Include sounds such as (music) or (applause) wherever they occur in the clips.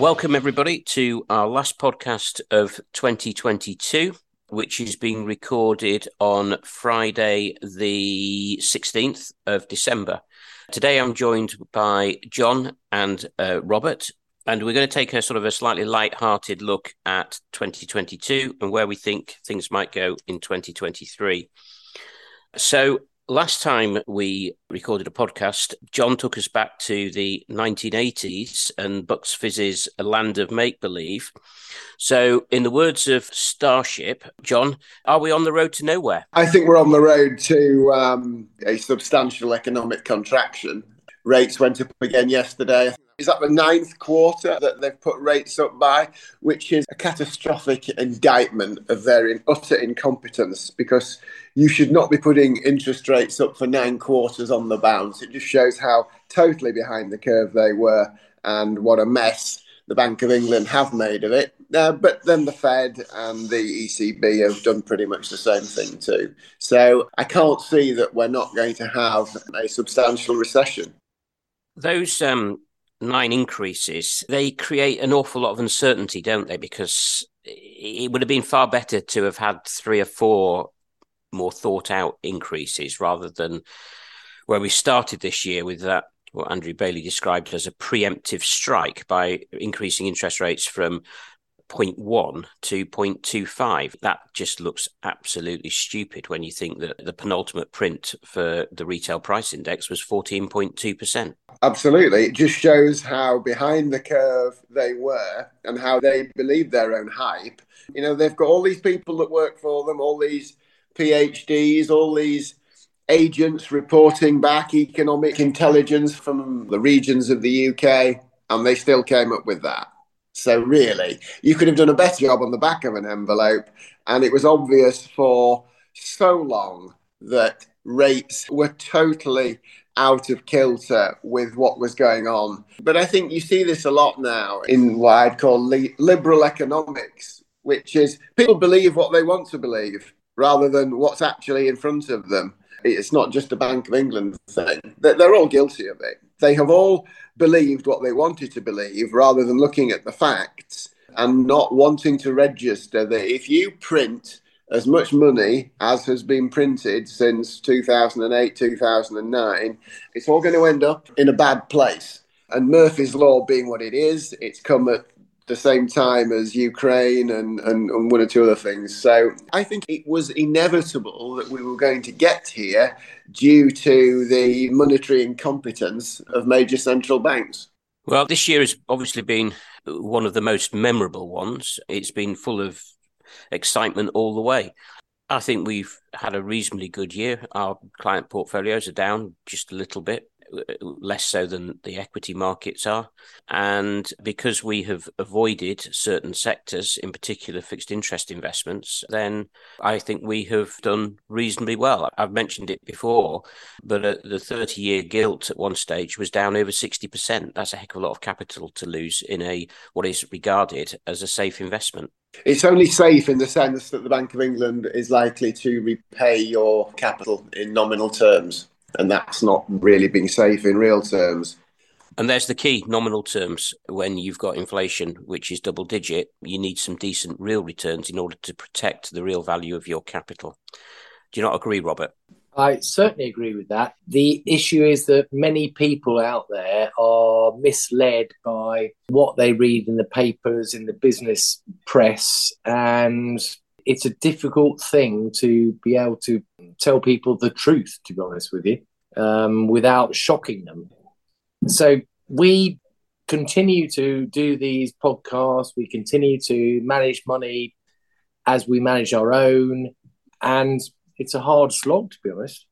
Welcome, everybody, to our last podcast of 2022, which is being recorded on Friday, the 16th of December. Today, I'm joined by John and uh, Robert, and we're going to take a sort of a slightly light-hearted look at 2022 and where we think things might go in 2023. So, last time we recorded a podcast, John took us back to the 1980s and Bucks Fizz's A Land of Make Believe. So, in the words of Starship, John, are we on the road to nowhere? I think we're on the road to um, a substantial economic contraction. Rates went up again yesterday. Is that the ninth quarter that they've put rates up by, which is a catastrophic indictment of their utter incompetence because you should not be putting interest rates up for nine quarters on the bounce. It just shows how totally behind the curve they were and what a mess the Bank of England have made of it. Uh, but then the Fed and the ECB have done pretty much the same thing too. So I can't see that we're not going to have a substantial recession. Those um, nine increases, they create an awful lot of uncertainty, don't they? Because it would have been far better to have had three or four more thought out increases rather than where we started this year with that what Andrew Bailey described as a preemptive strike by increasing interest rates from 0.1 to 0.25. That just looks absolutely stupid when you think that the penultimate print for the retail price index was 14.2%. Absolutely. It just shows how behind the curve they were and how they believe their own hype. You know, they've got all these people that work for them, all these PhDs, all these agents reporting back economic intelligence from the regions of the UK, and they still came up with that. So really, you could have done a better job on the back of an envelope, and it was obvious for so long that rates were totally out of kilter with what was going on. But I think you see this a lot now in what I'd call li- liberal economics, which is people believe what they want to believe rather than what's actually in front of them. It's not just a Bank of England thing. They're all guilty of it. They have all believed what they wanted to believe rather than looking at the facts and not wanting to register that if you print as much money as has been printed since 2008, 2009, it's all going to end up in a bad place. And Murphy's Law being what it is, it's come at the same time as Ukraine and, and, and, one or two other things. So I think it was inevitable that we were going to get here due to the monetary incompetence of major central banks. Well, this year has obviously been one of the most memorable ones. It's been full of excitement all the way. I think we've had a reasonably good year. Our client portfolios are down just a little bit, less so than the equity markets are. And because we have avoided certain sectors, in particular fixed interest investments, then I think we have done reasonably well. I've mentioned it before, but the 30 year gilt at one stage was down over 60%. That's a heck of a lot of capital to lose in a what is regarded as a safe investment. It's only safe in the sense that the Bank of England is likely to repay your capital in nominal terms and that's not really being safe in real terms. And there's the key nominal terms. When you've got inflation, which is double digit, you need some decent real returns in order to protect the real value of your capital. Do you not agree, Robert? I certainly agree with that. The issue is that many people out there are misled by what they read in the papers, in the business press, and it's a difficult thing to be able to tell people the truth, to be honest with you, um, without shocking them. So we continue to do these podcasts. We continue to manage money as we manage our own. And it's a hard slog, to be honest.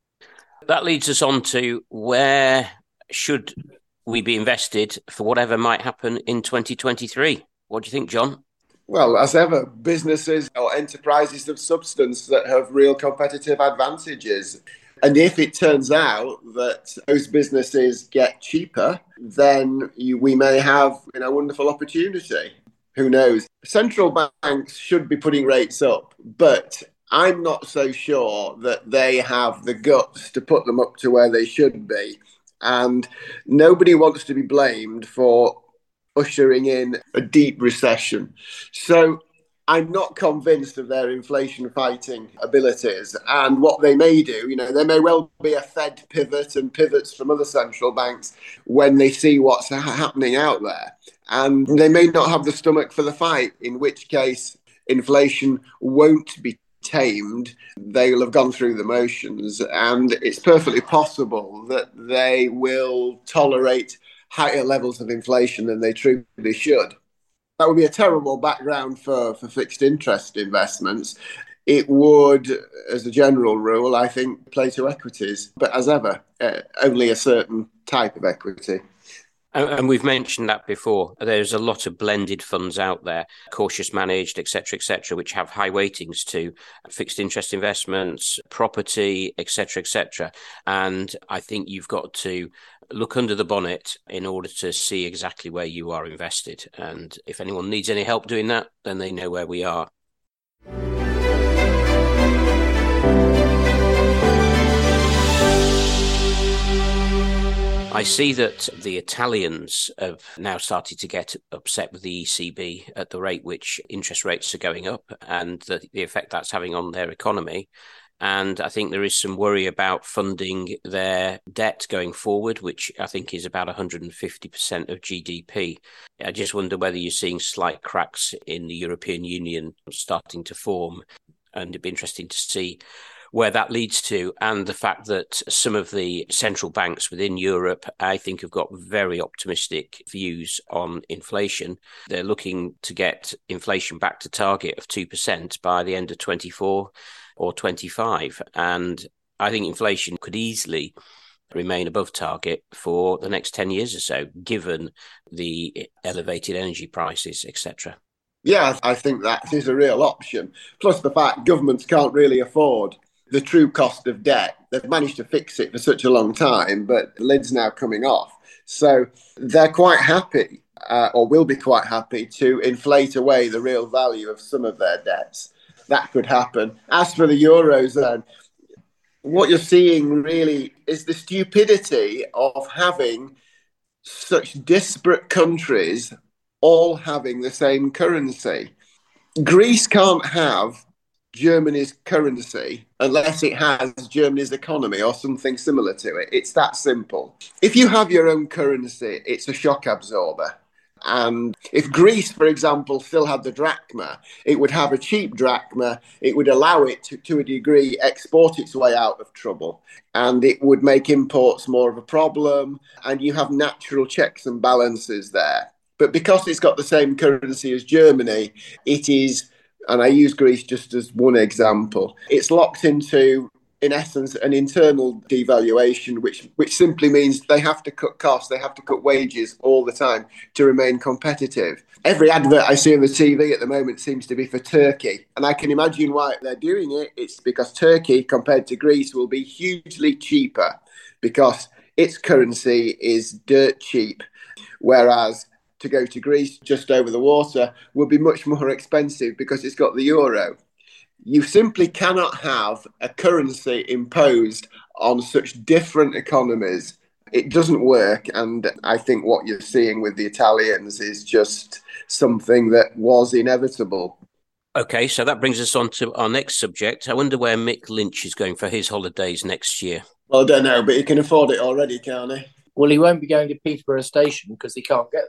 That leads us on to where should we be invested for whatever might happen in 2023? What do you think, John? Well, as ever, businesses or enterprises of substance that have real competitive advantages. And if it turns out that those businesses get cheaper, then you, we may have you know, a wonderful opportunity. Who knows? Central banks should be putting rates up, but I'm not so sure that they have the guts to put them up to where they should be. And nobody wants to be blamed for ushering in a deep recession. So I'm not convinced of their inflation fighting abilities and what they may do. You know, there may well be a Fed pivot and pivots from other central banks when they see what's ha- happening out there. And they may not have the stomach for the fight, in which case inflation won't be tamed. They'll have gone through the motions. And it's perfectly possible that they will tolerate higher levels of inflation than they truly should that would be a terrible background for, for fixed interest investments. It would, as a general rule, I think, play to equities, but as ever, uh, only a certain type of equity. And we've mentioned that before. There's a lot of blended funds out there, cautious managed, etc., etc., which have high weightings to fixed interest investments, property, etc., etc. And I think you've got to look under the bonnet in order to see exactly where you are invested. And if anyone needs any help doing that, then they know where we are. I see that the Italians have now started to get upset with the ECB at the rate which interest rates are going up and the, the effect that's having on their economy. And I think there is some worry about funding their debt going forward, which I think is about 150% of GDP. I just wonder whether you're seeing slight cracks in the European Union starting to form. And it'd be interesting to see where that leads to, and the fact that some of the central banks within Europe, I think, have got very optimistic views on inflation. They're looking to get inflation back to target of 2% by the end of 24 or 25. And I think inflation could easily remain above target for the next 10 years or so, given the elevated energy prices, etc. Yeah, I think that is a real option. Plus, the fact governments can't really afford the true cost of debt. They've managed to fix it for such a long time, but the lid's now coming off. So they're quite happy, uh, or will be quite happy, to inflate away the real value of some of their debts that could happen. As for the Eurozone, what you're seeing really is the stupidity of having such disparate countries all having the same currency. Greece can't have Germany's currency unless it has Germany's economy or something similar to it. It's that simple. If you have your own currency, it's a shock absorber. And if Greece, for example, still had the drachma, it would have a cheap drachma. It would allow it to, to a degree, export its way out of trouble. And it would make imports more of a problem. And you have natural checks and balances there. But because it's got the same currency as Germany, it is, and I use Greece just as one example, it's locked into in essence, an internal devaluation, which which simply means they have to cut costs, they have to cut wages all the time to remain competitive. Every advert I see on the TV at the moment seems to be for Turkey, and I can imagine why they're doing it. It's because Turkey, compared to Greece, will be hugely cheaper because its currency is dirt cheap, whereas to go to Greece just over the water would be much more expensive because it's got the euro you simply cannot have a currency imposed on such different economies. It doesn't work. And I think what you're seeing with the Italians is just something that was inevitable. Okay, so that brings us on to our next subject. I wonder where Mick Lynch is going for his holidays next year. Well, I don't know, but he can afford it already, can't he? Well, he won't be going to Peterborough Station because he can't get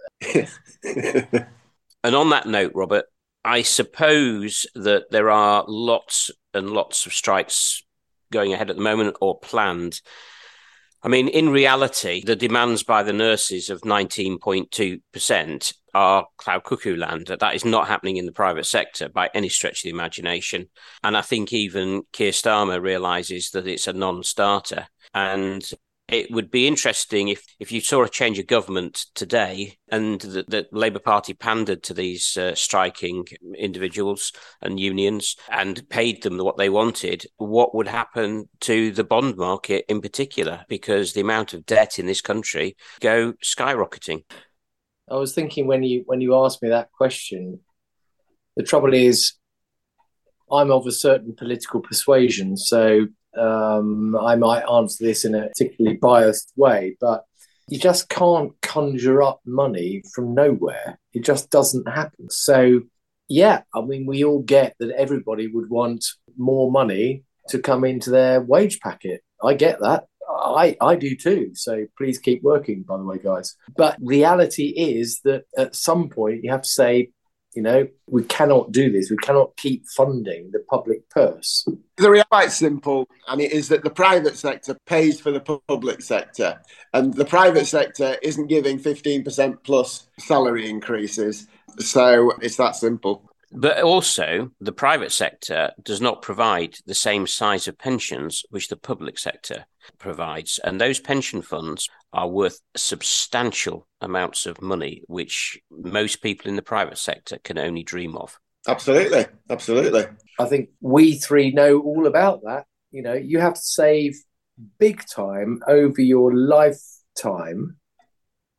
there. (laughs) and on that note, Robert, I suppose that there are lots and lots of strikes going ahead at the moment or planned. I mean, in reality, the demands by the nurses of 19.2% are cloud cuckoo land. That is not happening in the private sector by any stretch of the imagination. And I think even Keir Starmer realizes that it's a non starter. And it would be interesting if, if you saw a change of government today and the, the Labour Party pandered to these uh, striking individuals and unions and paid them what they wanted, what would happen to the bond market in particular? Because the amount of debt in this country go skyrocketing. I was thinking when you when you asked me that question, the trouble is I'm of a certain political persuasion, so um, I might answer this in a particularly biased way, but you just can't conjure up money from nowhere. It just doesn't happen. So, yeah, I mean, we all get that everybody would want more money to come into their wage packet. I get that. I, I do too. So please keep working, by the way, guys. But reality is that at some point you have to say, you know, we cannot do this. We cannot keep funding the public purse. The reality is simple, and it is that the private sector pays for the public sector, and the private sector isn't giving 15% plus salary increases. So it's that simple. But also, the private sector does not provide the same size of pensions which the public sector provides. And those pension funds are worth substantial amounts of money, which most people in the private sector can only dream of. Absolutely. Absolutely. I think we three know all about that. You know, you have to save big time over your lifetime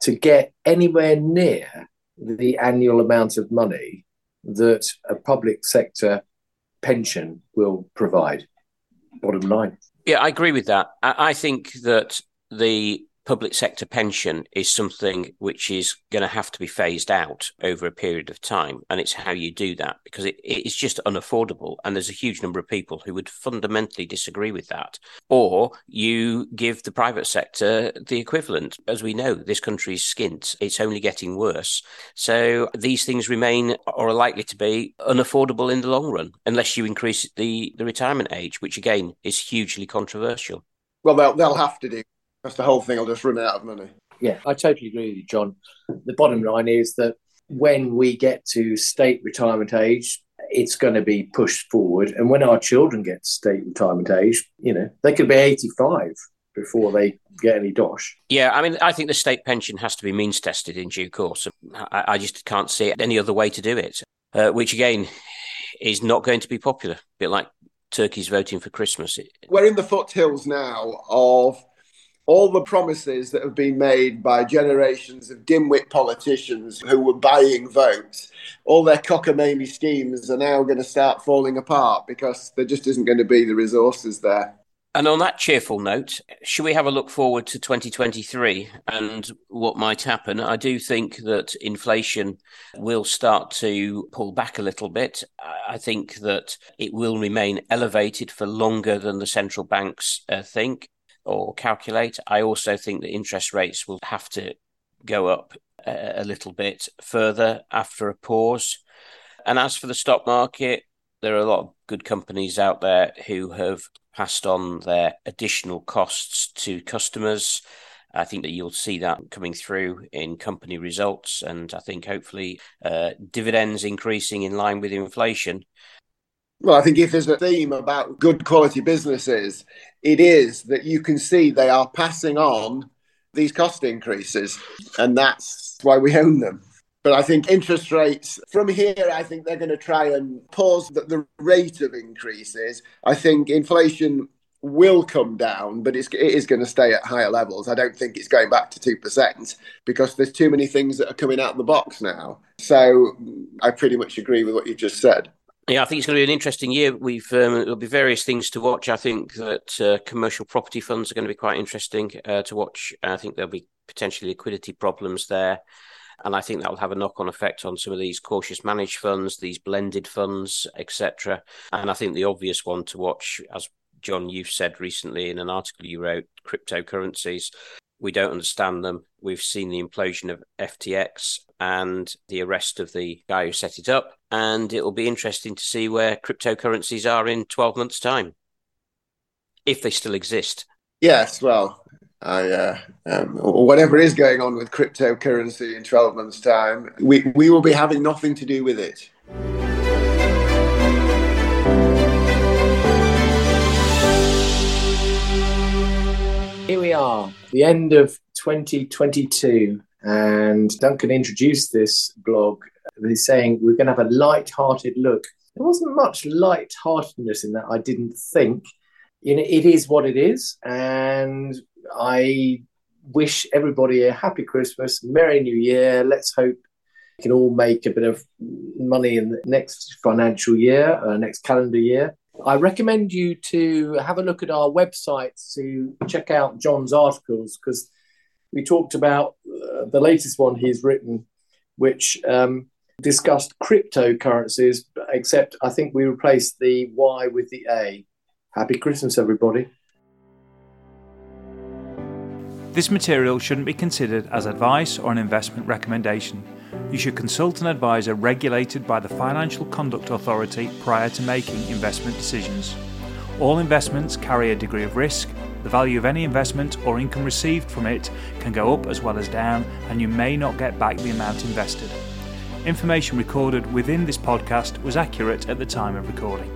to get anywhere near the annual amount of money that a public sector pension will provide. Bottom line. Yeah, I agree with that. I think that the public sector pension is something which is going to have to be phased out over a period of time. And it's how you do that because it, it's just unaffordable. And there's a huge number of people who would fundamentally disagree with that. Or you give the private sector the equivalent. As we know, this country is skint, it's only getting worse. So these things remain or are likely to be unaffordable in the long run unless you increase the, the retirement age, which again is hugely controversial. Well, they'll, they'll have to do that's the whole thing. I'll just run out of money. Yeah, I totally agree with you, John. The bottom line is that when we get to state retirement age, it's going to be pushed forward. And when our children get to state retirement age, you know, they could be 85 before they get any dosh. Yeah, I mean, I think the state pension has to be means tested in due course. I, I just can't see any other way to do it, uh, which again is not going to be popular. A bit like turkeys voting for Christmas. We're in the foothills now of all the promises that have been made by generations of dimwit politicians who were buying votes, all their cockamamie schemes are now going to start falling apart because there just isn't going to be the resources there. And on that cheerful note, should we have a look forward to 2023 and what might happen? I do think that inflation will start to pull back a little bit. I think that it will remain elevated for longer than the central banks uh, think or calculate. I also think that interest rates will have to go up a, a little bit further after a pause. And as for the stock market, there are a lot of good companies out there who have passed on their additional costs to customers. I think that you'll see that coming through in company results, and I think hopefully uh, dividends increasing in line with inflation. Well, I think if there's a theme about good quality businesses, it is that you can see they are passing on these cost increases, and that's why we own them. But I think interest rates from here, I think they're going to try and pause the, the rate of increases. I think inflation will come down, but it's, it is going to stay at higher levels. I don't think it's going back to 2% because there's too many things that are coming out of the box now. So I pretty much agree with what you just said. Yeah, I think it's going to be an interesting year. We've um, there'll be various things to watch. I think that uh, commercial property funds are going to be quite interesting uh, to watch. I think there'll be potentially liquidity problems there, and I think that will have a knock-on effect on some of these cautious managed funds, these blended funds, etc. And I think the obvious one to watch, as John, you've said recently in an article you wrote, cryptocurrencies. We don't understand them. We've seen the implosion of FTX and the arrest of the guy who set it up. And it will be interesting to see where cryptocurrencies are in 12 months' time, if they still exist. Yes, well, I, uh, um, whatever is going on with cryptocurrency in 12 months' time, we, we will be having nothing to do with it. Here we are, the end of 2022. And Duncan introduced this blog. He's saying we're going to have a light-hearted look. There wasn't much light-heartedness in that. I didn't think. You know, it is what it is, and I wish everybody a happy Christmas, Merry New Year. Let's hope we can all make a bit of money in the next financial year, uh, next calendar year. I recommend you to have a look at our website to check out John's articles because we talked about uh, the latest one he's written, which um, discussed cryptocurrencies, except I think we replaced the Y with the A. Happy Christmas, everybody. This material shouldn't be considered as advice or an investment recommendation. You should consult an advisor regulated by the Financial Conduct Authority prior to making investment decisions. All investments carry a degree of risk. The value of any investment or income received from it can go up as well as down, and you may not get back the amount invested. Information recorded within this podcast was accurate at the time of recording.